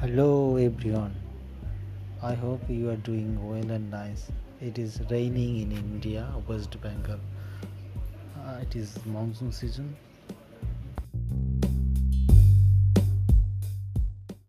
Hello everyone. I hope you are doing well and nice. It is raining in India, West Bengal. Uh, it is monsoon season,